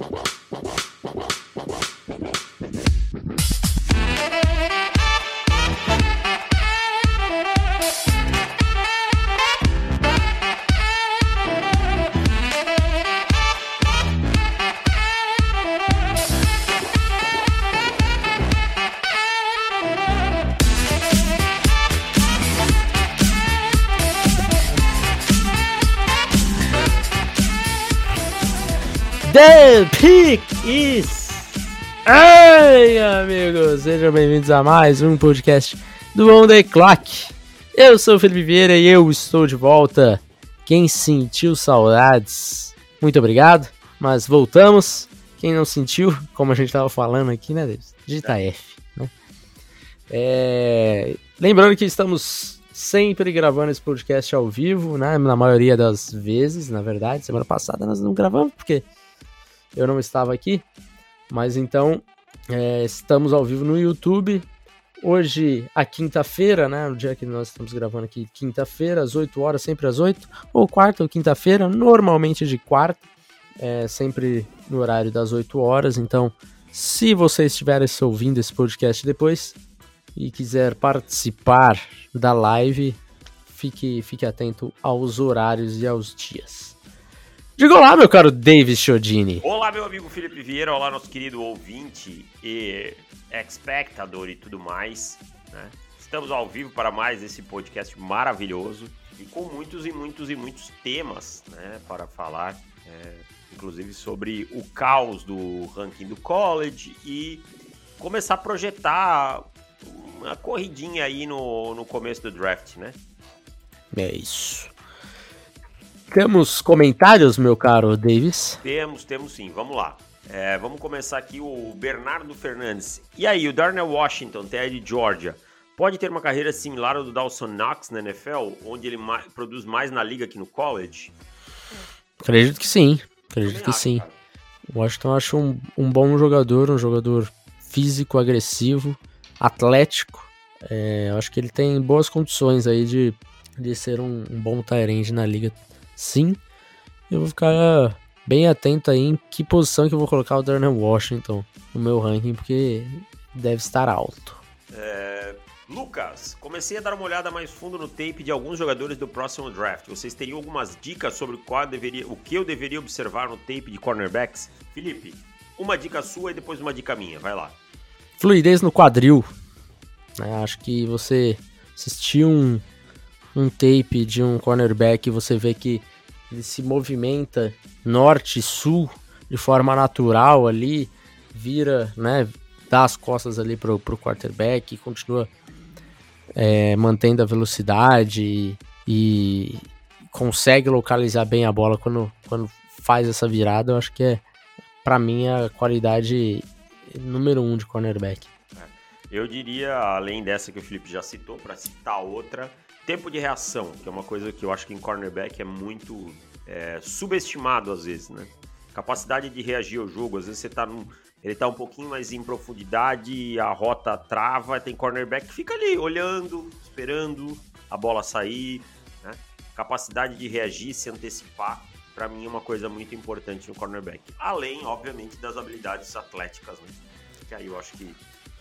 Wow. The Pick is. Ei, amigos, sejam bem-vindos a mais um podcast do On The Clock. Eu sou o Felipe Vieira e eu estou de volta. Quem sentiu saudades, muito obrigado. Mas voltamos. Quem não sentiu, como a gente estava falando aqui, né, digita F. Né? É... Lembrando que estamos sempre gravando esse podcast ao vivo, né? Na maioria das vezes, na verdade. Semana passada nós não gravamos porque eu não estava aqui. Mas então, é, estamos ao vivo no YouTube. Hoje, a quinta-feira, né? No dia que nós estamos gravando aqui, quinta-feira, às 8 horas, sempre às 8, ou quarta ou quinta-feira, normalmente de quarta, é, sempre no horário das 8 horas. Então, se você estiver ouvindo esse podcast depois e quiser participar da live, fique, fique atento aos horários e aos dias. Diga olá, meu caro Davis Chodini. Olá, meu amigo Felipe Vieira. Olá, nosso querido ouvinte e espectador e tudo mais. Né? Estamos ao vivo para mais esse podcast maravilhoso e com muitos e muitos e muitos temas né, para falar, é, inclusive sobre o caos do ranking do college e começar a projetar uma corridinha aí no, no começo do draft, né? É isso. Temos comentários, meu caro Davis? Temos, temos sim. Vamos lá. É, vamos começar aqui o Bernardo Fernandes. E aí, o Darnell Washington, TR de Georgia, pode ter uma carreira similar ao do Dawson Knox na NFL, onde ele mais, produz mais na liga que no college? Acredito que sim. Acredito que acho, sim. Cara. Washington acho um, um bom jogador, um jogador físico, agressivo, atlético. É, acho que ele tem boas condições aí de, de ser um, um bom Tyrande na liga sim. Eu vou ficar bem atento aí em que posição que eu vou colocar o Darnell Washington no meu ranking, porque deve estar alto. É, Lucas, comecei a dar uma olhada mais fundo no tape de alguns jogadores do próximo draft. Vocês teriam algumas dicas sobre qual deveria, o que eu deveria observar no tape de cornerbacks? Felipe, uma dica sua e depois uma dica minha, vai lá. Fluidez no quadril. É, acho que você assistiu um, um tape de um cornerback e você vê que ele se movimenta norte e sul de forma natural ali, vira, né, dá as costas ali pro, pro quarterback, continua é, mantendo a velocidade e, e, consegue localizar bem a bola quando, quando faz essa virada, eu acho que é, para mim, a qualidade número um de cornerback. É, eu diria, além dessa que o Felipe já citou, para citar outra, tempo de reação, que é uma coisa que eu acho que em cornerback é muito é, subestimado às vezes, né? Capacidade de reagir ao jogo, às vezes você tá num, ele tá um pouquinho mais em profundidade, a rota trava, tem cornerback que fica ali olhando, esperando a bola sair, né? Capacidade de reagir, se antecipar, para mim é uma coisa muito importante no cornerback. Além, obviamente, das habilidades atléticas, né? Que aí eu acho que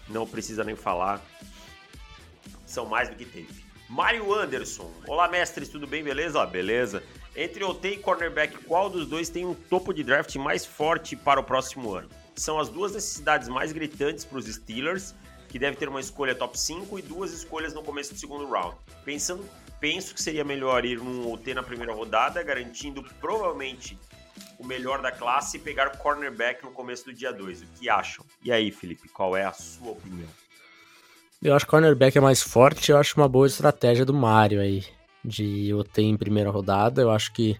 não precisa nem falar, são mais do que tape. Mário Anderson. Olá, mestres, tudo bem? Beleza? Beleza. Entre OT e cornerback, qual dos dois tem um topo de draft mais forte para o próximo ano? São as duas necessidades mais gritantes para os Steelers, que deve ter uma escolha top 5 e duas escolhas no começo do segundo round. Pensando, penso que seria melhor ir num OT na primeira rodada, garantindo provavelmente o melhor da classe e pegar cornerback no começo do dia 2. O que acham? E aí, Felipe, qual é a sua opinião? Eu acho que o cornerback é mais forte, eu acho uma boa estratégia do Mario aí, de OT em primeira rodada. Eu acho que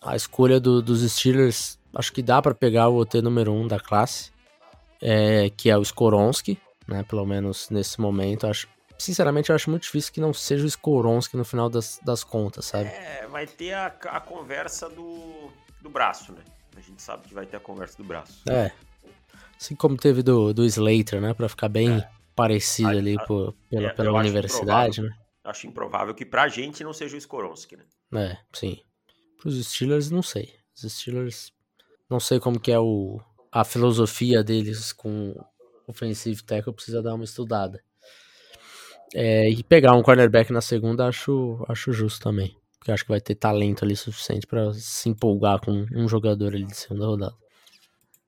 a escolha do, dos Steelers, acho que dá para pegar o OT número 1 um da classe, é, que é o Skoronski, né? Pelo menos nesse momento. acho, sinceramente, eu acho muito difícil que não seja o Skoronski no final das, das contas, sabe? É, vai ter a, a conversa do, do braço, né? A gente sabe que vai ter a conversa do braço. É. Assim como teve do, do Slater, né? Pra ficar bem. É parecido a, ali a, por, pela, é, pela universidade, né? Acho improvável que pra gente não seja o Skoronski, né? É, sim. Pros Steelers, não sei. Os Steelers não sei como que é o, a filosofia deles com offensive tackle, precisa dar uma estudada. É, e pegar um cornerback na segunda acho, acho justo também. Porque acho que vai ter talento ali suficiente para se empolgar com um jogador ali de segunda rodada.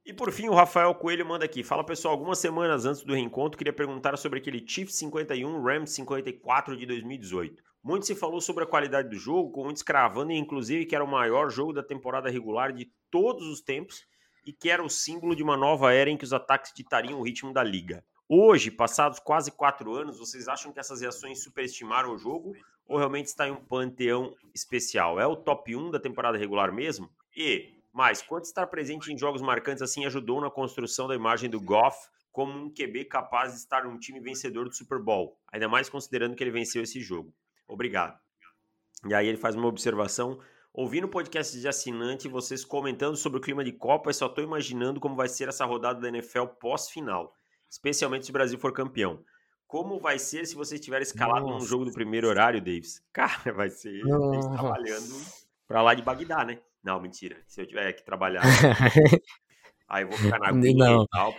E por fim, o Rafael Coelho manda aqui. Fala pessoal, algumas semanas antes do reencontro, queria perguntar sobre aquele Chiefs 51, Rams 54 de 2018. Muito se falou sobre a qualidade do jogo, com muitos cravando, inclusive, que era o maior jogo da temporada regular de todos os tempos e que era o símbolo de uma nova era em que os ataques ditariam o ritmo da liga. Hoje, passados quase quatro anos, vocês acham que essas reações superestimaram o jogo ou realmente está em um panteão especial? É o top 1 da temporada regular mesmo? E, mais, quanto estar presente em jogos marcantes assim ajudou na construção da imagem do Goff como um QB capaz de estar num time vencedor do Super Bowl? Ainda mais considerando que ele venceu esse jogo. Obrigado. E aí ele faz uma observação. Ouvindo o podcast de assinante, vocês comentando sobre o clima de Copa, eu só estou imaginando como vai ser essa rodada da NFL pós-final especialmente se o Brasil for campeão. Como vai ser se você estiver escalado Nossa. num jogo do primeiro horário, Davis? Cara, vai ser trabalhando pra lá de Bagdá, né? Não, mentira. Se eu tiver que trabalhar, aí eu vou ficar na aguinha Não. e tal.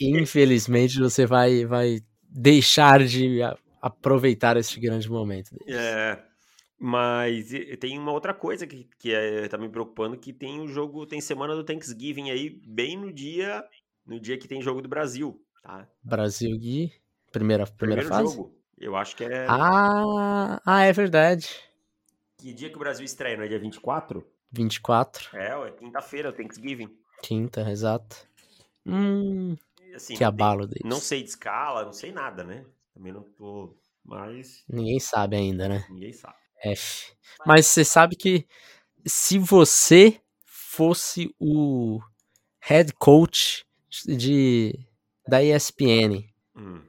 infelizmente, você vai, vai deixar de aproveitar este grande momento. Davis. É, mas tem uma outra coisa que, que é, tá me preocupando, que tem o jogo, tem semana do Thanksgiving aí, bem no dia no dia que tem jogo do Brasil, tá? Brasil e primeira, primeira Primeiro fase? jogo. Eu acho que é. Ah, ah, é verdade. Que dia que o Brasil estreia? Não é dia 24? 24. É, é quinta-feira, Thanksgiving. Quinta, exato. Hum, assim, que abalo deles. Não sei de escala, não sei nada, né? Também não tô. Mas. Ninguém sabe ainda, né? Ninguém sabe. F. Mas você sabe que se você fosse o head coach de da ESPN, hum.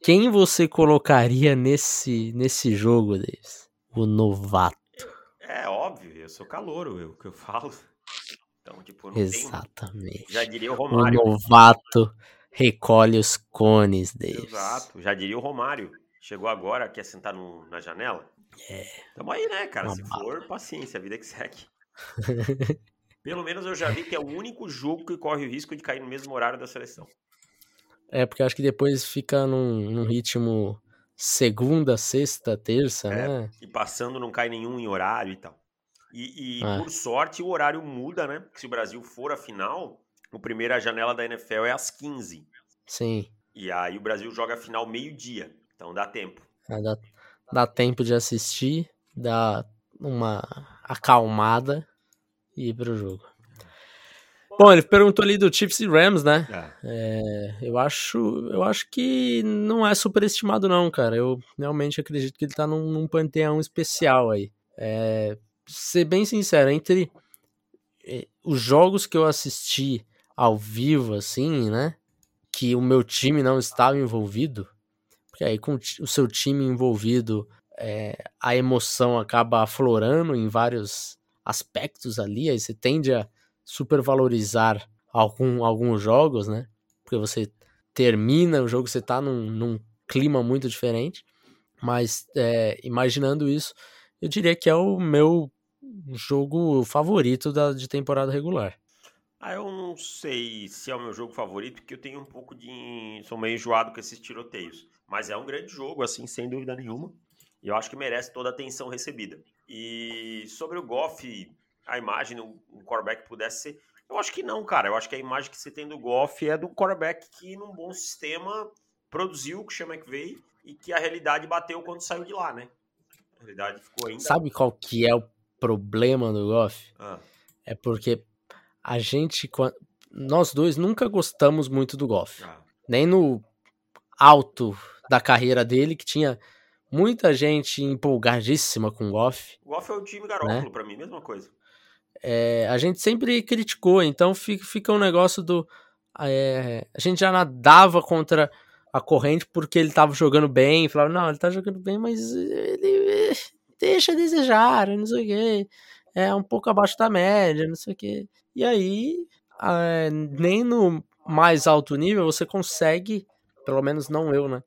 quem você colocaria nesse, nesse jogo, Davis? O novato. É, óbvio, eu sou calouro, eu que eu falo. Então, tipo, não Exatamente. Já diria o Romário. O novato recolhe os cones, Davis. Exato, já diria o Romário. Chegou agora, quer sentar no, na janela? É. Tamo aí, né, cara? Uma Se bala. for, paciência, a vida é que segue. Pelo menos eu já vi que é o único jogo que corre o risco de cair no mesmo horário da seleção. É, porque acho que depois fica num, num ritmo segunda, sexta, terça, é, né? E passando não cai nenhum em horário e tal. E, e é. por sorte o horário muda, né? Porque se o Brasil for a final, a primeira janela da NFL é às 15. Sim. E aí o Brasil joga a final meio-dia. Então dá tempo. É, dá, dá tempo de assistir, dá uma acalmada e ir pro jogo. Bom, ele perguntou ali do Chiefs e Rams, né? É. É, eu acho, eu acho que não é superestimado não, cara. Eu realmente acredito que ele tá num, num panteão especial aí. É, ser bem sincero, entre é, os jogos que eu assisti ao vivo, assim, né? Que o meu time não estava envolvido, porque aí com o seu time envolvido, é, a emoção acaba aflorando em vários aspectos ali, aí você tende a supervalorizar algum, alguns jogos, né? Porque você termina o jogo, você tá num, num clima muito diferente. Mas é, imaginando isso, eu diria que é o meu jogo favorito da, de temporada regular. Ah, eu não sei se é o meu jogo favorito, porque eu tenho um pouco de. sou meio enjoado com esses tiroteios. Mas é um grande jogo, assim, sem dúvida nenhuma. E eu acho que merece toda a atenção recebida. E sobre o Goff, a imagem, um quarterback pudesse ser. Eu acho que não, cara. Eu acho que a imagem que você tem do Goff é do quarterback que, num bom sistema, produziu o que chama que veio e que a realidade bateu quando saiu de lá, né? A realidade ficou ainda. Sabe qual que é o problema do Goff? Ah. É porque a gente. Nós dois nunca gostamos muito do Goff. Ah. Nem no alto da carreira dele, que tinha muita gente empolgadíssima com o Goff. O Goff é o time Garópolo, né? pra mim, mesma coisa. É, a gente sempre criticou, então fica, fica um negócio do. É, a gente já nadava contra a corrente porque ele tava jogando bem, falava, não, ele tá jogando bem, mas ele deixa a desejar, não sei o quê. É um pouco abaixo da média, não sei o quê. E aí, nem no mais alto nível você consegue, pelo menos não eu, né?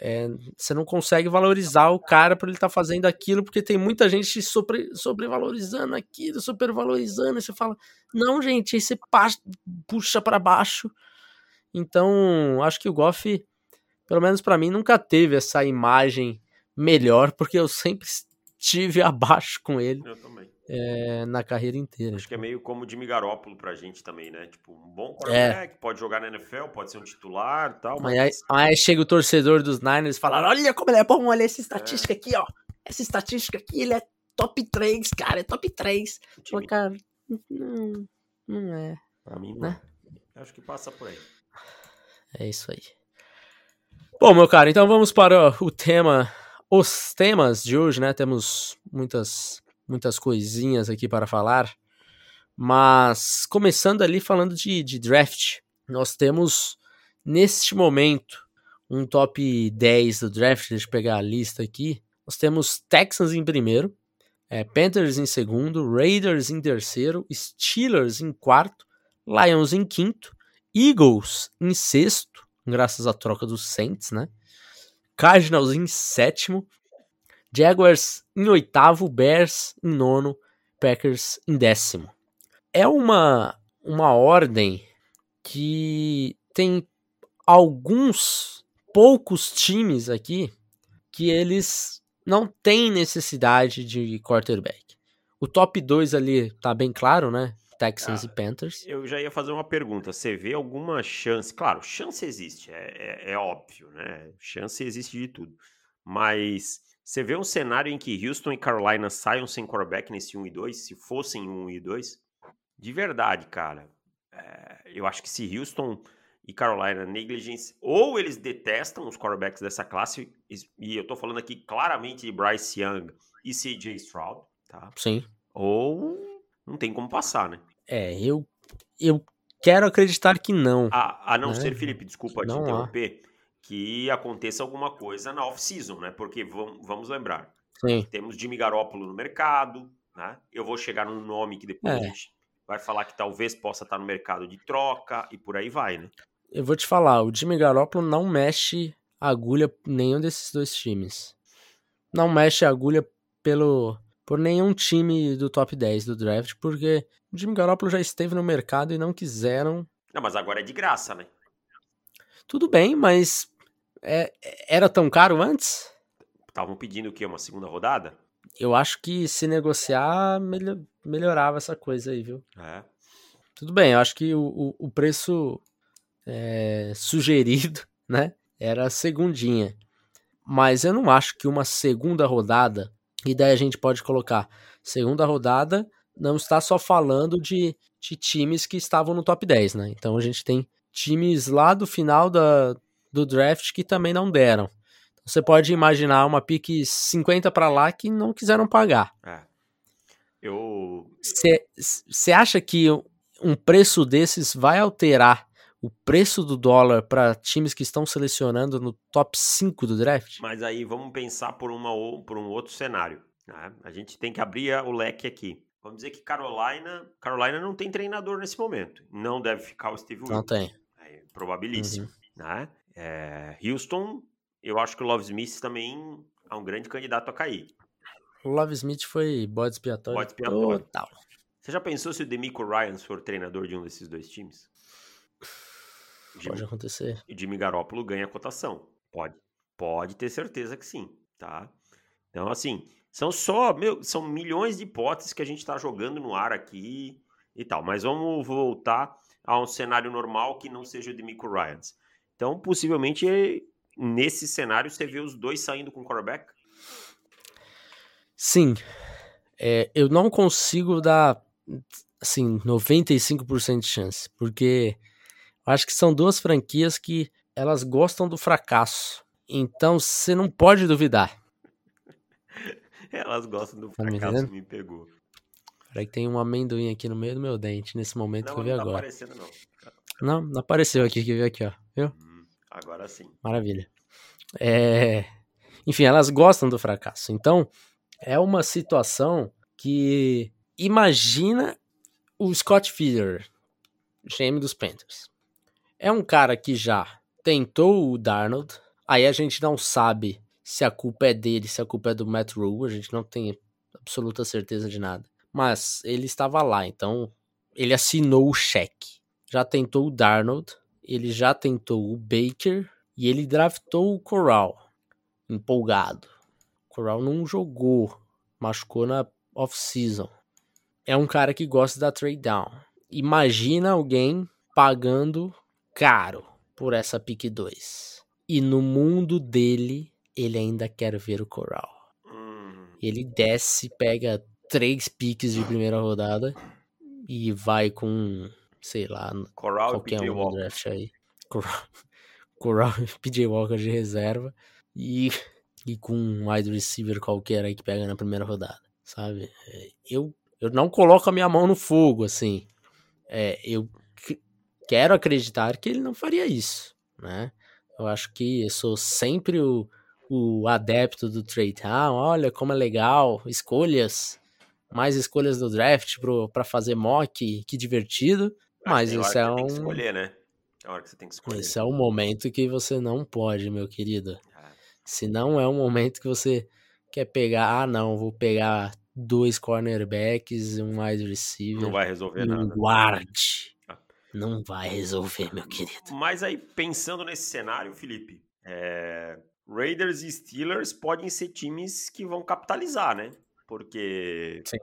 É, você não consegue valorizar o cara por ele estar tá fazendo aquilo, porque tem muita gente sobre, sobrevalorizando aquilo, supervalorizando, e você fala, não, gente, aí você puxa para baixo. Então, acho que o Goff, pelo menos para mim, nunca teve essa imagem melhor, porque eu sempre estive abaixo com ele. Eu também é, na carreira inteira. Acho que é meio como o Jimmy Garoppolo pra gente também, né? Tipo, um bom é. quarterback, é. pode jogar na NFL, pode ser um titular e tal. Mas... Aí, aí, chega o torcedor dos Niners e fala: olha como ele é bom, olha essa estatística é. aqui, ó. Essa estatística aqui, ele é top 3, cara, é top 3. Fala, cara, não, não é. Pra mim, não. Né? Acho que passa por aí. É isso aí. Bom, meu cara, então vamos para o tema, os temas de hoje, né? Temos muitas muitas coisinhas aqui para falar. Mas começando ali falando de, de draft, nós temos neste momento um top 10 do draft. Deixa eu pegar a lista aqui. Nós temos Texans em primeiro, é, Panthers em segundo, Raiders em terceiro, Steelers em quarto, Lions em quinto, Eagles em sexto, graças à troca dos Saints, né? Cardinals em sétimo, Jaguars em oitavo, Bears em nono, Packers em décimo. É uma, uma ordem que tem alguns poucos times aqui que eles não têm necessidade de quarterback. O top 2 ali tá bem claro, né? Texans ah, e Panthers. Eu já ia fazer uma pergunta. Você vê alguma chance? Claro, chance existe, é, é, é óbvio, né? Chance existe de tudo. Mas você vê um cenário em que Houston e Carolina saiam sem quarterback nesse 1 e 2, se fossem 1 e 2? De verdade, cara. É, eu acho que se Houston e Carolina negligência, ou eles detestam os quarterbacks dessa classe, e eu tô falando aqui claramente de Bryce Young e CJ Stroud, tá? Sim. Ou não tem como passar, né? É, eu, eu quero acreditar que não. A, a não né? ser, Felipe, desculpa não te interromper. Há que aconteça alguma coisa na off-season, né? Porque vamos lembrar, Sim. temos Jimmy Garoppolo no mercado, né? Eu vou chegar num nome que depois é. a gente vai falar que talvez possa estar no mercado de troca e por aí vai, né? Eu vou te falar, o Jimmy Garoppolo não mexe agulha nenhum desses dois times. Não mexe agulha pelo por nenhum time do top 10 do draft, porque o Jimmy Garoppolo já esteve no mercado e não quiseram. Não, mas agora é de graça, né? Tudo bem, mas é, era tão caro antes? Estavam pedindo o quê? Uma segunda rodada? Eu acho que se negociar, melhor, melhorava essa coisa aí, viu? É. Tudo bem, eu acho que o, o, preço é, sugerido, né? Era segundinha. Mas eu não acho que uma segunda rodada, e daí a gente pode colocar, segunda rodada não está só falando de, de times que estavam no top 10, né? Então a gente tem times lá do final da, do draft que também não deram. Você pode imaginar uma pique 50 para lá que não quiseram pagar. É. Eu. Você acha que um preço desses vai alterar o preço do dólar para times que estão selecionando no top 5 do draft? Mas aí vamos pensar por, uma, por um outro cenário. Né? A gente tem que abrir o leque aqui. Vamos dizer que Carolina, Carolina não tem treinador nesse momento. Não deve ficar o Steve Wilkes. Não tem. É probabilíssimo. Uhum. Né? É, Houston, eu acho que o Love Smith também é um grande candidato a cair. O Love Smith foi bode expiatório. Bode expiatório. Total. Você já pensou se o Demico Ryan for treinador de um desses dois times? Pode Jimmy, acontecer. E Jimmy Garoppolo ganha a cotação. Pode. Pode ter certeza que sim, tá? Então, assim, são só, meu, são milhões de hipóteses que a gente está jogando no ar aqui e tal. Mas vamos voltar a um cenário normal que não seja o Demico Ryan. Então, possivelmente, nesse cenário, você vê os dois saindo com o quarterback? Sim. É, eu não consigo dar, assim, 95% de chance, porque acho que são duas franquias que elas gostam do fracasso. Então, você não pode duvidar. elas gostam do tá fracasso, me, me pegou. Peraí que tem um amendoim aqui no meio do meu dente, nesse momento não, que eu vi não tá agora. Não, não apareceu aqui, que veio aqui, ó. Viu? Agora sim. Maravilha. É... Enfim, elas gostam do fracasso. Então, é uma situação que imagina o Scott Feeder, GM dos Panthers. É um cara que já tentou o Darnold Aí a gente não sabe se a culpa é dele, se a culpa é do Matt Rule, a gente não tem absoluta certeza de nada. Mas ele estava lá, então ele assinou o cheque. Já tentou o Darnold, ele já tentou o Baker e ele draftou o Corral. Empolgado. O Corral não jogou, machucou na off-season. É um cara que gosta da trade down. Imagina alguém pagando caro por essa pick 2. E no mundo dele, ele ainda quer ver o Corral. Hum, Ele desce, pega três piques de primeira rodada e vai com, sei lá, Corral qualquer um no Walker. draft aí. Corral, Corral PJ Walker de reserva e, e com um wide receiver qualquer aí que pega na primeira rodada, sabe? É, Eu, eu não coloco a minha mão no fogo, assim. É, eu que- quero acreditar que ele não faria isso, né? Eu acho que eu sou sempre o, o adepto do trade down. Olha como é legal, escolhas, mais escolhas do draft pra fazer mock, que divertido. Mas tem hora isso que é você tem que um, escolher, né? Tem hora que você tem que escolher. esse é um momento que você não pode, meu querido. Ah, Se não é um momento que você quer pegar, ah não, vou pegar dois cornerbacks, um wide receiver Não vai resolver um nada. guard. Ah. Não vai resolver, meu querido. Mas aí, pensando nesse cenário, Felipe, é, Raiders e Steelers podem ser times que vão capitalizar, né? Porque Sim.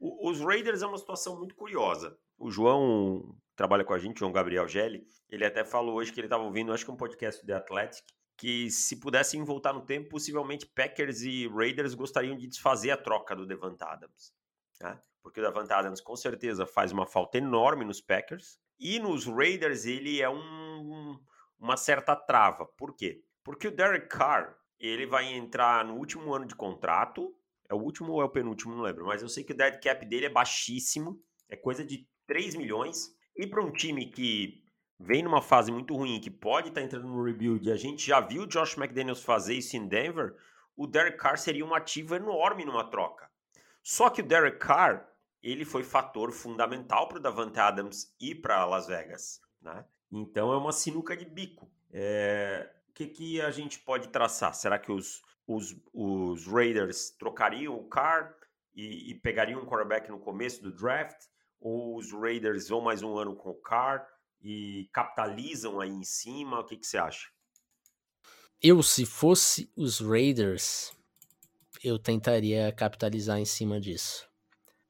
os Raiders é uma situação muito curiosa. O João trabalha com a gente, João Gabriel Gelli, ele até falou hoje que ele estava ouvindo, acho que um podcast do The Athletic, que se pudessem voltar no tempo, possivelmente Packers e Raiders gostariam de desfazer a troca do Devant Adams. né? Porque o Devant Adams com certeza faz uma falta enorme nos Packers. E nos Raiders ele é um, uma certa trava. Por quê? Porque o Derek Carr, ele vai entrar no último ano de contrato. É o último ou é o penúltimo, não lembro. Mas eu sei que o dead cap dele é baixíssimo. É coisa de 3 milhões. E para um time que vem numa fase muito ruim, que pode estar entrando no rebuild, a gente já viu o Josh McDaniels fazer isso em Denver, o Derek Carr seria um ativo enorme numa troca. Só que o Derek Carr, ele foi fator fundamental para o Davante Adams ir para Las Vegas, né? Então é uma sinuca de bico. É, O que, que a gente pode traçar? Será que os, os, os Raiders trocariam o Carr e, e pegariam um quarterback no começo do draft? Ou os Raiders vão mais um ano com o Carr e capitalizam aí em cima? O que, que você acha? Eu, se fosse os Raiders, eu tentaria capitalizar em cima disso.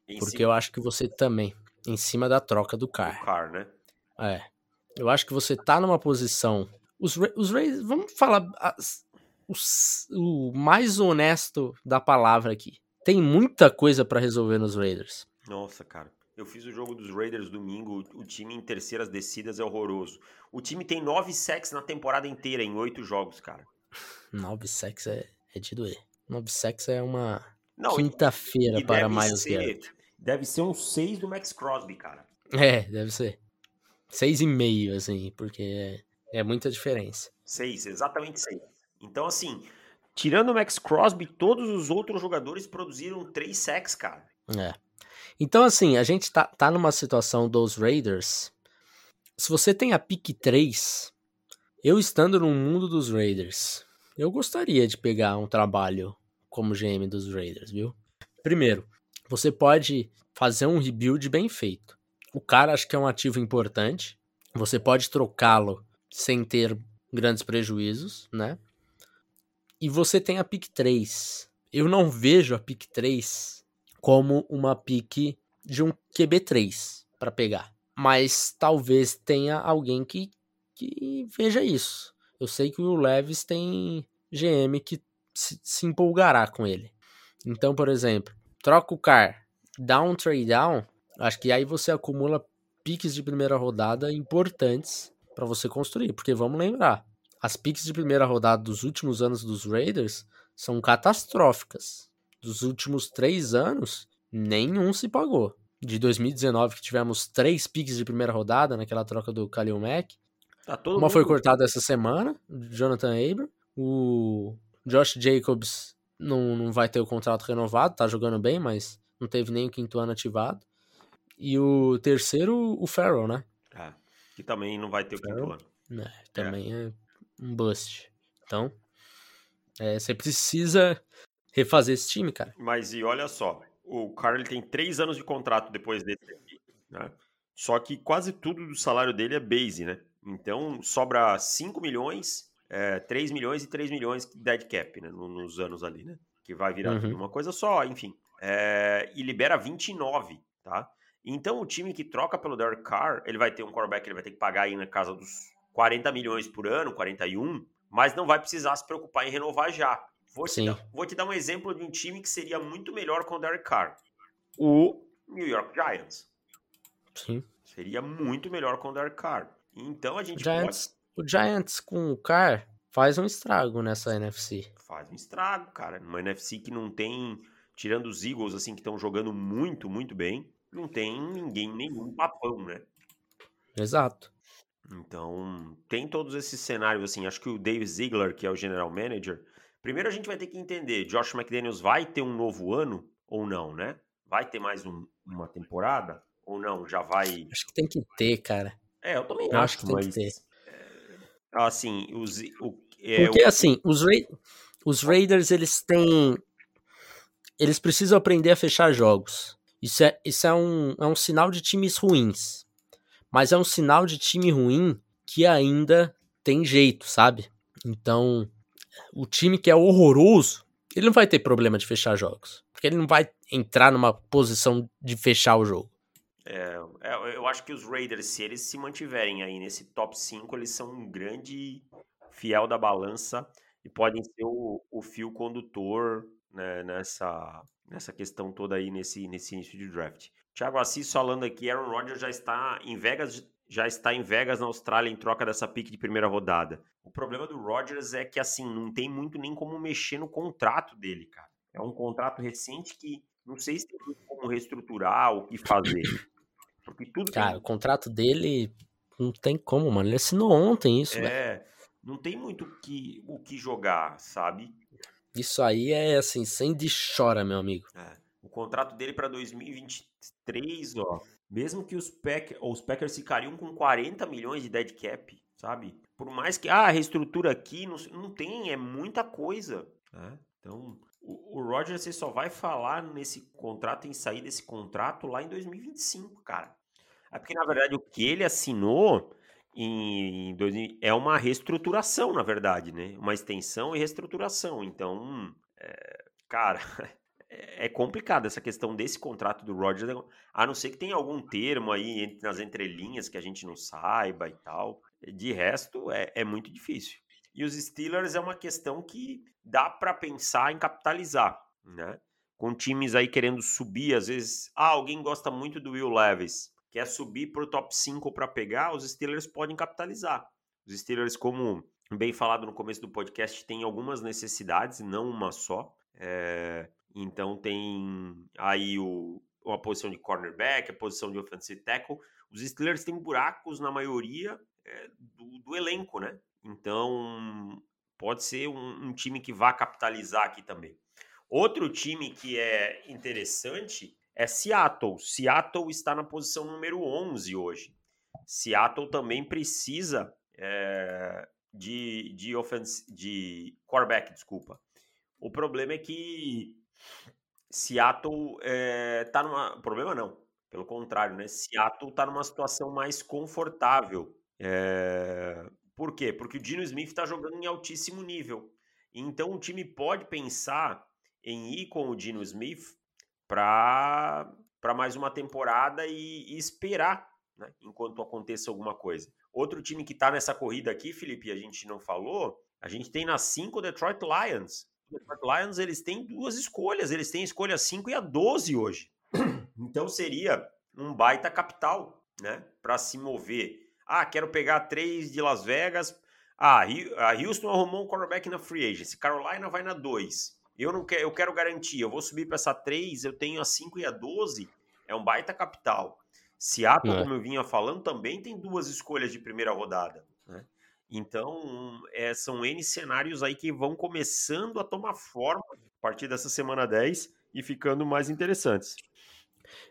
Em Porque cima eu acho que você também, em cima da troca do do Carr. Carr, né? É. Eu acho que você tá numa posição. Os, os Raiders. Vamos falar as- os- o mais honesto da palavra aqui. Tem muita coisa pra resolver nos Raiders. Nossa, cara. Eu fiz o jogo dos Raiders domingo. O time em terceiras descidas é horroroso. O time tem nove sacks na temporada inteira, em oito jogos, cara. 9 sacks é, é de doer. 9 sacks é uma e- quinta-feira e para Miles ser, Garrett. Deve ser um seis do Max Crosby, cara. É, deve ser. 6,5, assim, porque é, é muita diferença. Seis, exatamente seis. Então, assim, tirando o Max Crosby, todos os outros jogadores produziram três sacks, cara. É. Então, assim, a gente tá, tá numa situação dos Raiders. Se você tem a pick 3, eu estando no mundo dos Raiders, eu gostaria de pegar um trabalho como GM dos Raiders, viu? Primeiro, você pode fazer um rebuild bem feito. O cara acho que é um ativo importante. Você pode trocá-lo sem ter grandes prejuízos, né? E você tem a pick 3. Eu não vejo a pick 3 como uma pick de um QB3 para pegar. Mas talvez tenha alguém que, que veja isso. Eu sei que o Levis tem GM que se, se empolgará com ele. Então, por exemplo, troca o car, dá um trade down, acho que aí você acumula piques de primeira rodada importantes para você construir, porque vamos lembrar, as piques de primeira rodada dos últimos anos dos Raiders são catastróficas. Dos últimos três anos, nenhum se pagou. De 2019, que tivemos três piques de primeira rodada naquela troca do Khalil Mack, Tá uma foi mundo- cortada essa semana, Jonathan Abram. O Josh Jacobs não, não vai ter o contrato renovado, tá jogando bem, mas não teve nem o quinto ano ativado. E o terceiro, o Farrell, né? É, que também não vai ter o quinto Farrell. ano. É, também é. um bust. Então, é, você precisa refazer esse time, cara. Mas e olha só, o Carl tem três anos de contrato depois desse aqui, né? Só que quase tudo do salário dele é base, né? Então sobra 5 milhões, é, 3 milhões e 3 milhões de dead cap, né? Nos anos ali, né? Que vai virar uhum. uma coisa só, enfim. É, e libera 29, tá? Então o time que troca pelo Derek Carr, ele vai ter um quarterback, ele vai ter que pagar aí na casa dos 40 milhões por ano, 41, mas não vai precisar se preocupar em renovar já. Vou te, dar, vou te dar um exemplo de um time que seria muito melhor com o Derek Carr. O New York Giants. Sim. Seria muito melhor com o Derek Carr. Então a gente o Giants, pode... O Giants com o Carr faz um estrago nessa NFC. Faz um estrago, cara. Numa NFC que não tem, tirando os Eagles, assim, que estão jogando muito, muito bem, não tem ninguém, nenhum papão, né? Exato. Então, tem todos esses cenários, assim. Acho que o Dave Ziegler, que é o general manager, Primeiro a gente vai ter que entender, Josh McDaniels vai ter um novo ano ou não, né? Vai ter mais um, uma temporada ou não? Já vai... Acho que tem que ter, cara. É, eu também eu acho, acho que mas... tem que ter. É, assim, os, o, é, Porque, o... assim, os, Ra os Raiders, eles têm... Eles precisam aprender a fechar jogos. Isso é, isso é, um, é um sinal de times ruins. Mas é um sinal de time ruim que ainda tem jeito, sabe? Então, o time que é horroroso, ele não vai ter problema de fechar jogos. Porque ele não vai entrar numa posição de fechar o jogo. É, é eu acho que os Raiders, se eles se mantiverem aí nesse top 5, eles são um grande fiel da balança e podem ser o, o fio condutor né, nessa, nessa questão toda aí, nesse, nesse início de draft. Thiago Assis falando aqui, Aaron Rodgers já está em Vegas já está em Vegas, na Austrália, em troca dessa pique de primeira rodada. O problema do Rodgers é que, assim, não tem muito nem como mexer no contrato dele, cara. É um contrato recente que não sei se tem como reestruturar, o que fazer. Porque tudo Cara, tem... o contrato dele não tem como, mano. Ele assinou ontem isso, É, não tem muito o que, o que jogar, sabe? Isso aí é, assim, sem de chora, meu amigo. É. O contrato dele para 2023, ó, mesmo que os, Pack, os Packers ficariam com 40 milhões de dead cap, sabe? Por mais que, ah, reestrutura aqui, não, não tem, é muita coisa. Né? Então, o, o você só vai falar nesse contrato, em sair desse contrato lá em 2025, cara. É porque, na verdade, o que ele assinou em, em é uma reestruturação, na verdade, né? Uma extensão e reestruturação. Então, é, cara, é, é complicado essa questão desse contrato do Rodgers, a não ser que tenha algum termo aí nas entrelinhas que a gente não saiba e tal. De resto, é, é muito difícil. E os Steelers é uma questão que dá para pensar em capitalizar, né? Com times aí querendo subir, às vezes, ah, alguém gosta muito do Will Levis, quer subir para o top 5 para pegar, os Steelers podem capitalizar. Os Steelers, como bem falado no começo do podcast, têm algumas necessidades, não uma só. É, então tem aí o, uma posição de cornerback, a posição de offensive tackle. Os Steelers têm buracos na maioria é, do, do, elenco, né? Então pode ser um, um, time que vá capitalizar aqui também. Outro time que é interessante é Seattle. Seattle está na posição número 11 hoje. Seattle também precisa é, de, de, offense, de quarterback, desculpa. O problema é que Seattle é, tá numa. Problema não. Pelo contrário, né? Seattle tá numa situação mais confortável. É... Por quê? Porque o Dino Smith está jogando em altíssimo nível. Então o time pode pensar em ir com o Dino Smith para mais uma temporada e, e esperar né? enquanto aconteça alguma coisa. Outro time que está nessa corrida aqui, Felipe, a gente não falou, a gente tem na 5 o Detroit Lions. Detroit Lions eles têm duas escolhas, eles têm a escolha 5 e a 12 hoje. Então seria um baita capital, né, para se mover. Ah, quero pegar três de Las Vegas. Ah, a Houston arrumou um quarterback na free agency. Carolina vai na 2. Eu não quero, eu quero garantir, eu vou subir para essa 3, eu tenho a 5 e a 12. É um baita capital. Seattle, é. como eu vinha falando, também tem duas escolhas de primeira rodada. Então, é, são N cenários aí que vão começando a tomar forma a partir dessa semana 10 e ficando mais interessantes.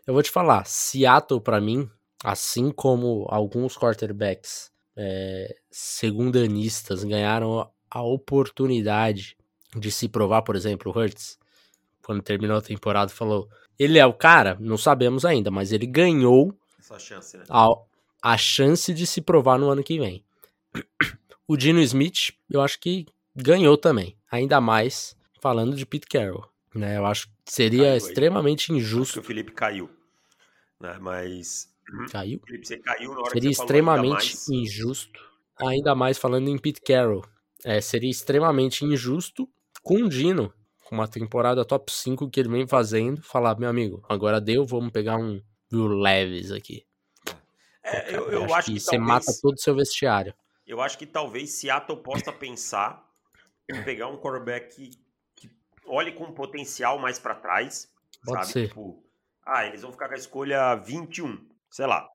Eu vou te falar, Seattle para mim, assim como alguns quarterbacks é, segundanistas ganharam a oportunidade de se provar, por exemplo, o Hurts, quando terminou a temporada, falou: ele é o cara? Não sabemos ainda, mas ele ganhou chance, né? a, a chance de se provar no ano que vem. O Dino Smith, eu acho que ganhou também, ainda mais falando de Pete Carroll. Né? Eu acho que seria Caiu aí. extremamente Acho que injusto. o Felipe caiu. Né? Mas. Caiu? Felipe, você caiu na hora Seria que você falou ainda extremamente injusto, ainda mais falando em Pete Carroll. É, seria extremamente injusto com o Dino, com uma temporada top 5 que ele vem fazendo, falar, meu amigo, agora deu, vamos pegar um Will Leves aqui. É, eu, eu acho, que, você talvez, mata todo o seu vestiário. Eu acho que talvez Seattle possa pensar em pegar um quarterback que, que olhe com potencial mais pra trás. Pode sabe? ser. Tipo, ah, eles vão ficar com a escolha 21. Sei lá,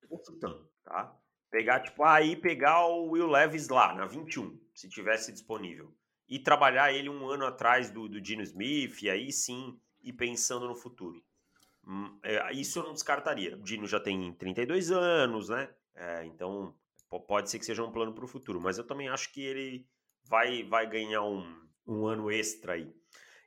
tá? Pegar, tipo, aí pegar o Will Levis lá, na 21, se tivesse disponível. E trabalhar ele um ano atrás do, do Dino Smith, e aí sim ir pensando no futuro. Hum, é, isso eu não descartaria. O Dino já tem 32 anos, né? É, então pode ser que seja um plano para o futuro. Mas eu também acho que ele vai, vai ganhar um, um ano extra aí.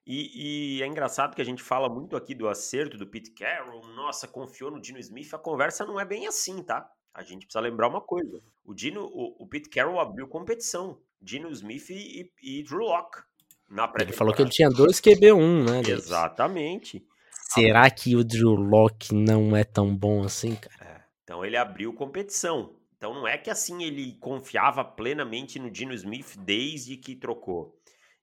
E, e é engraçado que a gente fala muito aqui do acerto do Pete Carroll. Nossa, confiou no Dino Smith. A conversa não é bem assim, tá? A gente precisa lembrar uma coisa. O Dino, o, o Pete Carroll abriu competição. Dino Smith e, e Drew Locke. Na Ele falou que ele tinha dois QB1, né? Davis? Exatamente. Será que o Drew Locke não é tão bom assim, cara? É, Então ele abriu competição. Então não é que assim ele confiava plenamente no Dino Smith desde que trocou.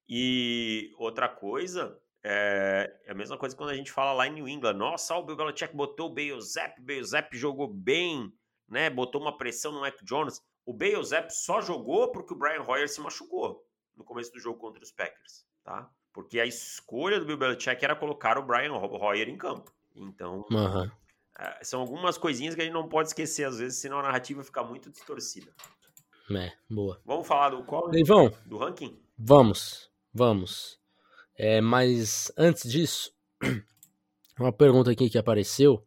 E outra coisa, é, é a mesma coisa quando a gente fala lá em New England. Nossa, o Bill Belichick botou o Bale Zapp, o Bale Zapp jogou bem, né? Botou uma pressão no Mac Jones. O Bale Zapp só jogou porque o Brian Hoyer se machucou no começo do jogo contra os Packers, tá? Porque a escolha do Bill Belichick era colocar o Brian Hoyer em campo. Então, Aham. É, são algumas coisinhas que a gente não pode esquecer às vezes, senão a narrativa fica muito distorcida. É, boa. Vamos falar do qual? Do ranking? vamos, vamos. É, mas antes disso, uma pergunta aqui que apareceu,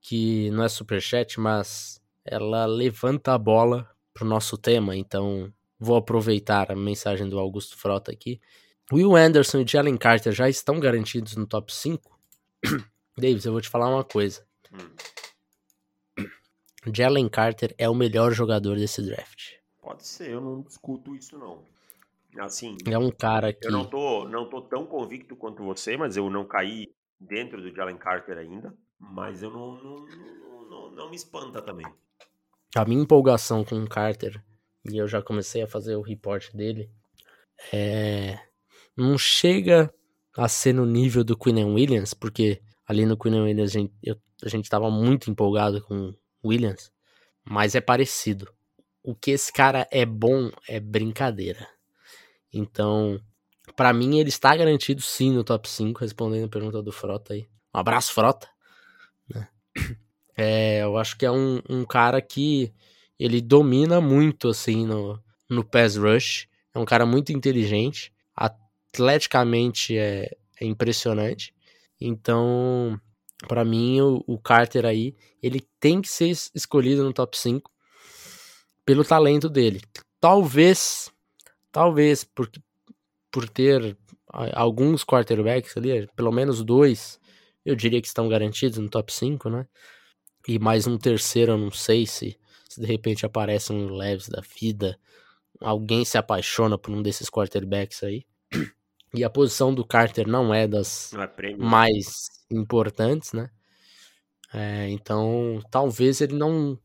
que não é superchat, mas ela levanta a bola pro nosso tema, então vou aproveitar a mensagem do Augusto Frota aqui. Will Anderson e Jalen Carter já estão garantidos no top 5? Davis, eu vou te falar uma coisa. Hum, Jalen Carter é o melhor jogador desse draft. pode ser, eu não discuto isso não. Assim, É um cara que eu não tô, não tô tão convicto quanto você, mas eu não caí dentro do Jalen Carter ainda. Mas eu não, não, não, não- não me espanta também. a minha empolgação com o Carter, e eu já comecei a fazer o report dele, é, não chega a ser no nível do Quinn Williams, porque ali no Quinn Williams gente, eu- a gente tava muito empolgado com Williams, mas é parecido. O que esse cara é bom é brincadeira. Então, pra mim ele está garantido sim no top 5, respondendo a pergunta do Frota aí. Um abraço, Frota. né? É, eu acho que é um, um cara que ele domina muito assim no, no pass rush. É um cara muito inteligente, atleticamente é, é impressionante. Então, pra mim o, o Carter aí, ele tem que ser es- escolhido no top 5 pelo talento dele. Talvez, talvez por, por ter alguns quarterbacks ali, pelo menos dois, eu diria que estão garantidos no top 5, né? E mais um terceiro, eu não sei se, se de repente aparece um Leves da vida, alguém se apaixona por um desses quarterbacks aí. E a posição do Carter não é das é mais importantes, né? É, então, talvez ele não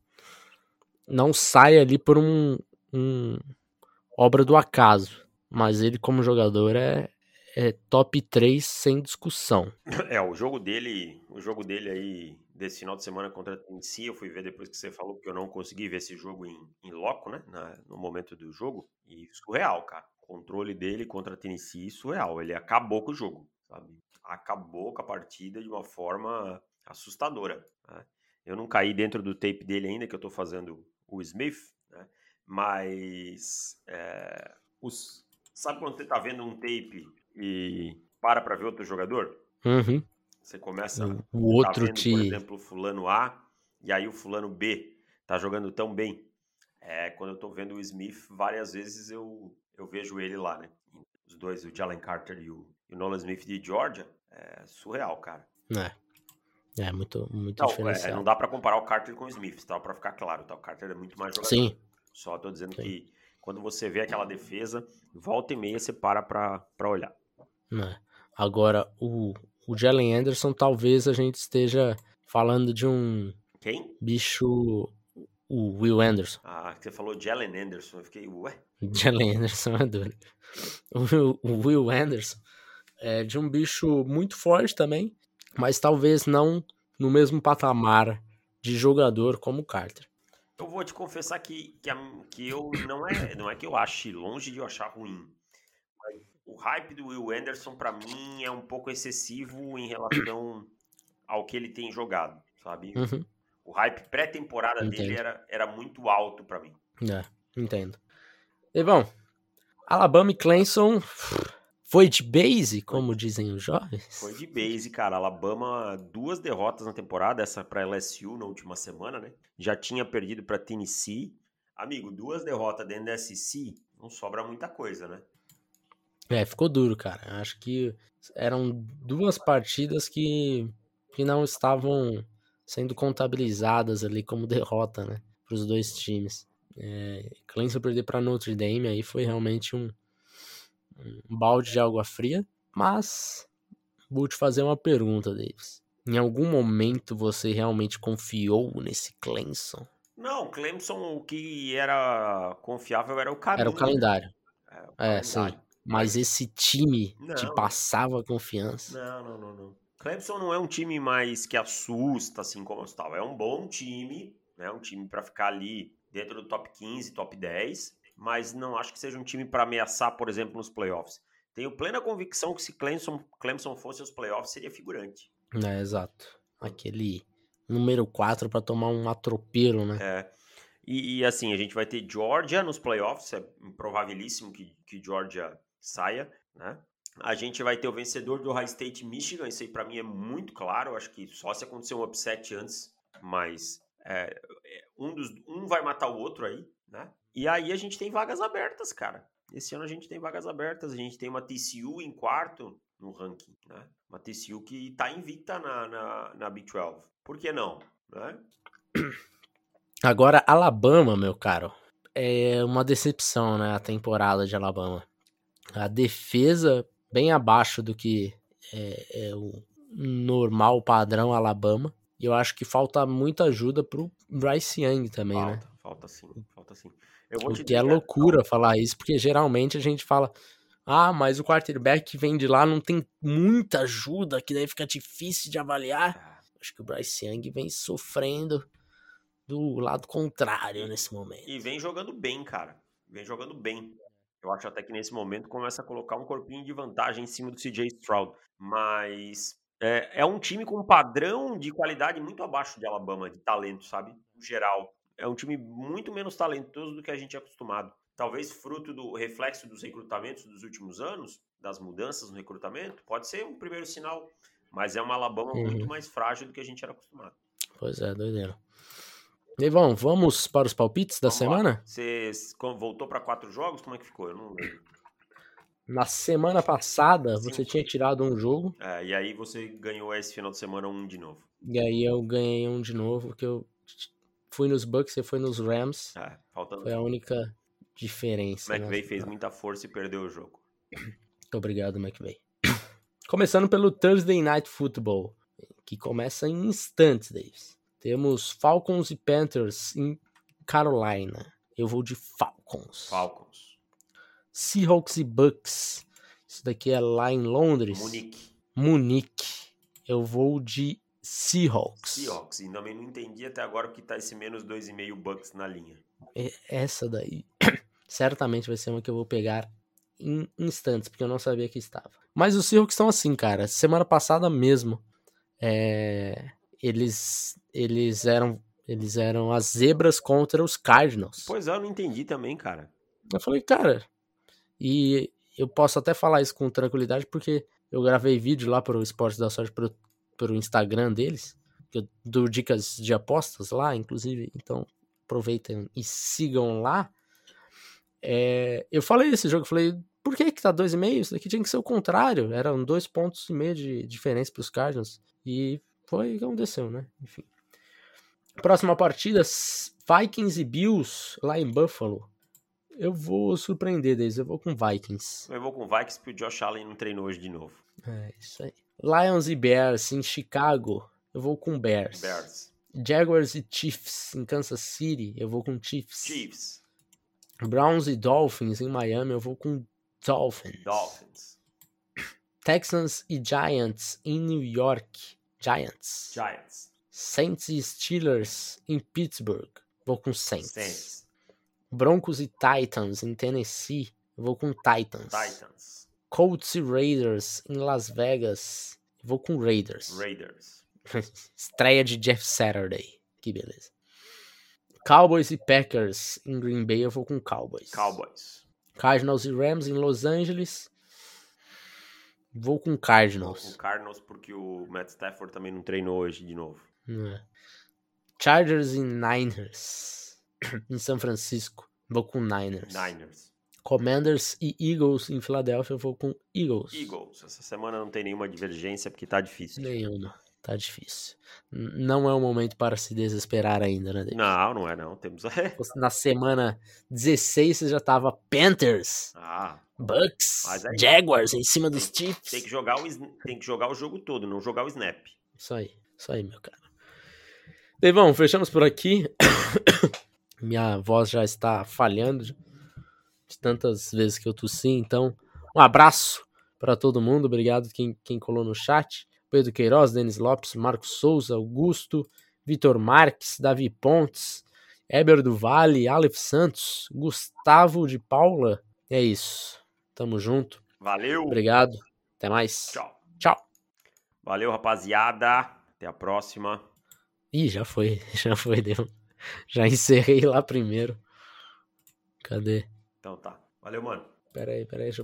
não saia ali por um, um obra do acaso, mas ele como jogador é, é top 3 sem discussão. É, o jogo dele, o jogo dele aí desse final de semana contra a Tennessee, eu fui ver depois que você falou que eu não consegui ver esse jogo em, em loco, né, na- no momento do jogo, e surreal, cara. O controle dele contra a Tennessee, surreal. Ele acabou com o jogo, sabe? Acabou com a partida de uma forma assustadora. né? Eu não caí dentro do tape dele ainda, que eu tô fazendo o Smith, né? Mas é, os, sabe quando você tá vendo um tape e para pra ver outro jogador? Uhum. Você começa O, tá outro vendo, te. por exemplo, o fulano A e aí o fulano B tá jogando tão bem. É, quando eu tô vendo o Smith, várias vezes eu, eu vejo ele lá, né? Os dois, o Jalen Carter e o, e o Nolan Smith de Georgia, é surreal, cara. É. É, muito, muito Não, é, diferencial. não dá pra comparar o Carter com o Smith, tá? Pra ficar claro, tá? O Carter é muito mais jogador. Sim, Só tô dizendo Sim. que quando você vê aquela defesa, volta e meia você para pra, pra olhar. né? Agora, o, o Jalen Anderson, talvez a gente esteja falando de um Quem? bicho. O Will Anderson. Ah, você falou Jalen Anderson. Eu fiquei, ué? Jalen Anderson é duro. O o Will Anderson é de um bicho muito forte também, mas talvez não no mesmo patamar de jogador como o Carter. Eu vou te confessar que, que, que eu não é, não é que eu ache, longe de eu achar ruim. Mas o hype do Will Anderson, pra mim, é um pouco excessivo em relação ao que ele tem jogado, sabe? Uhum, O hype pré-temporada dele era, era muito alto pra mim. é, entendo. E bom, Alabama e Clemson foi de base, como dizem os jovens. Foi de base, cara. Alabama, duas derrotas na temporada, essa pra LSU na última semana, né? Já tinha perdido pra Tennessee. Amigo, duas derrotas dentro da SEC, não sobra muita coisa, né? É, ficou duro, cara. Acho que eram duas partidas que, que não estavam sendo contabilizadas ali como derrota, né? Para os dois times. É, Clemson perder para Notre Dame aí foi realmente um, um balde de água fria. Mas vou te fazer uma pergunta, Davis. Em algum momento você realmente confiou nesse Clemson? Não, Clemson, o que era confiável era o caminho. Era o calendário. É, o É, sim. calendário. Mas esse time te Não. passava confiança. Não, não, não, não. Clemson não é um time mais que assusta, assim como tal. É um bom time, né? Um time pra ficar ali dentro do top 15, top 10, mas não acho que seja um time pra ameaçar, por exemplo, nos playoffs. Tenho plena convicção que se Clemson, Clemson fosse aos playoffs, seria figurante. É, exato. Aquele número 4 pra tomar um atropelo, né? É. E, e, assim, a gente vai ter Georgia nos playoffs, é improvabilíssimo que, que Georgia saia, né? A gente vai ter o vencedor do Ohio State Michigan, isso aí pra mim é muito claro, acho que só se acontecer um upset antes, mas é, é, um, dos, um vai matar o outro aí, né? E aí a gente tem vagas abertas, cara. Esse ano a gente tem vagas abertas, a gente tem uma TCU em quarto no ranking, né? Uma TCU que tá invicta na, na, na Big 12. Por que não, né? Agora, Alabama, meu caro, é uma decepção, né? A temporada de Alabama. A defesa bem abaixo do que é, é o normal padrão Alabama. E eu acho que falta muita ajuda pro Bryce Young também, falta, né? falta sim, falta sim. O que é dizer- loucura falar isso, porque geralmente a gente fala, ah, mas o quarterback que vem de lá não tem muita ajuda, que daí fica difícil de avaliar. Ah, Acho que o Bryce Young vem sofrendo do lado contrário nesse momento. E vem jogando bem, cara. Vem jogando bem. Eu acho até que nesse momento começa a colocar um corpinho de vantagem em cima do CJ Stroud. Mas é, é um time com um padrão de qualidade muito abaixo de Alabama, de talento, sabe? No geral. É um time muito menos talentoso do que a gente é acostumado. Talvez fruto do reflexo dos recrutamentos dos últimos anos, das mudanças no recrutamento, pode ser um primeiro sinal. Mas é uma Alabama Uhum. muito mais frágil do que a gente era acostumado. Pois é, doideira. Levão, vamos para os palpites da Vamos lá. semana? Você s- como voltou para quatro jogos? Como é que ficou? Eu não lembro. Na semana passada, Sim. você tinha tirado um jogo, É, e aí você ganhou esse final de semana um de novo. e aí eu ganhei um de novo, que eu fui nos Bucks, você foi nos Rams. É, faltando. Foi a única diferença. O McVay né? fez muita força e perdeu o jogo. Obrigado, McVay. Começando pelo Thursday Night Football, que começa em instantes, Davis. Temos Falcons e Panthers em Carolina. Eu vou de Falcons. Falcons. Seahawks e Bucks. Isso daqui é lá em Londres. Munique. Munique. Eu vou de Seahawks. Seahawks. E também não entendi até agora o que tá esse menos 2,5 Bucks na linha. Essa daí certamente vai ser uma que eu vou pegar em instantes, porque eu não sabia que estava. Mas os Seahawks estão assim, cara. Semana passada mesmo, é, eles eles eram eles eram as zebras contra os Cardinals. Pois é, eu não entendi também, cara. Eu falei, cara, e eu posso até falar isso com tranquilidade porque eu gravei vídeo lá pro Esporte da Sorte pro Instagram deles, que eu dou dicas de apostas lá, inclusive, então aproveitem e sigam lá. É, eu falei desse jogo, falei, por que que tá 2,5? Isso daqui tinha que ser o contrário. Eram dois pontos e meio de diferença para os Cardinals. E foi o que aconteceu, né? Enfim. Próxima partida, Vikings e Bills, lá em Buffalo. Eu vou surpreender deles, eu vou com Vikings. Eu vou com Vikings porque o Josh Allen não treinou hoje de novo. É, isso aí. Lions e Bears em Chicago, eu vou com Bears. Bears. Jaguars e Chiefs em Kansas City, eu vou com Chiefs. Chiefs. Browns e Dolphins em Miami, eu vou com Dolphins. Dolphins. Texans e Giants em New York, Giants. Giants. Saints e Steelers em Pittsburgh, vou com Saints. Saints. Broncos e Titans em Tennessee, eu vou com Titans. Titans. Colts e Raiders em Las Vegas, vou com Raiders. Raiders. Estreia de Jeff Saturday, que beleza. Cowboys e Packers em Green Bay, eu vou com Cowboys. Cowboys. Cardinals e Rams em Los Angeles, vou com Vou Cardinals. com Cardinals porque o Matt Stafford também não treinou hoje de novo. É. Chargers e Niners em São Francisco, vou com Niners. Niners. Commanders e Eagles em Filadélfia, eu vou com Eagles. Eagles. Essa semana não tem nenhuma divergência porque tá difícil. Nenhuma. Tá difícil. Não é o momento para se desesperar ainda, né? David? Não, não é não. Temos. Na semana 16 você já tava Panthers, ah, Bucks, aí- Jaguars em cima dos Chiefs. tem que jogar o tem que jogar o jogo todo, não jogar o snap. Isso aí, isso aí, meu cara. Devão, fechamos por aqui. Minha voz já está falhando de tantas vezes que eu tossi, então um abraço para todo mundo, obrigado quem, quem colou no chat. Pedro Queiroz, Denis Lopes, Marcos Souza, Augusto, Vitor Marques, Davi Pontes, Eber do Vale, Aleph Santos, Gustavo de Paula. É isso. Tamo junto. Valeu. Obrigado. Até mais. Tchau. Tchau. Valeu, rapaziada. Até a próxima. Ih, já foi, já foi, deu. Já encerrei lá primeiro. Cadê? Então tá. Valeu, mano. Pera aí, pera aí, deixa eu